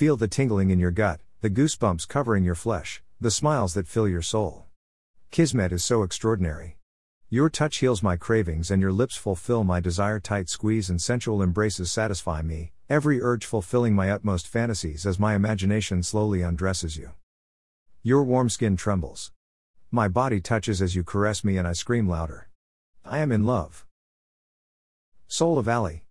Feel the tingling in your gut, the goosebumps covering your flesh, the smiles that fill your soul. Kismet is so extraordinary. Your touch heals my cravings and your lips fulfill my desire. Tight squeeze and sensual embraces satisfy me, every urge fulfilling my utmost fantasies as my imagination slowly undresses you. Your warm skin trembles. My body touches as you caress me and I scream louder. I am in love. Soul of Alley.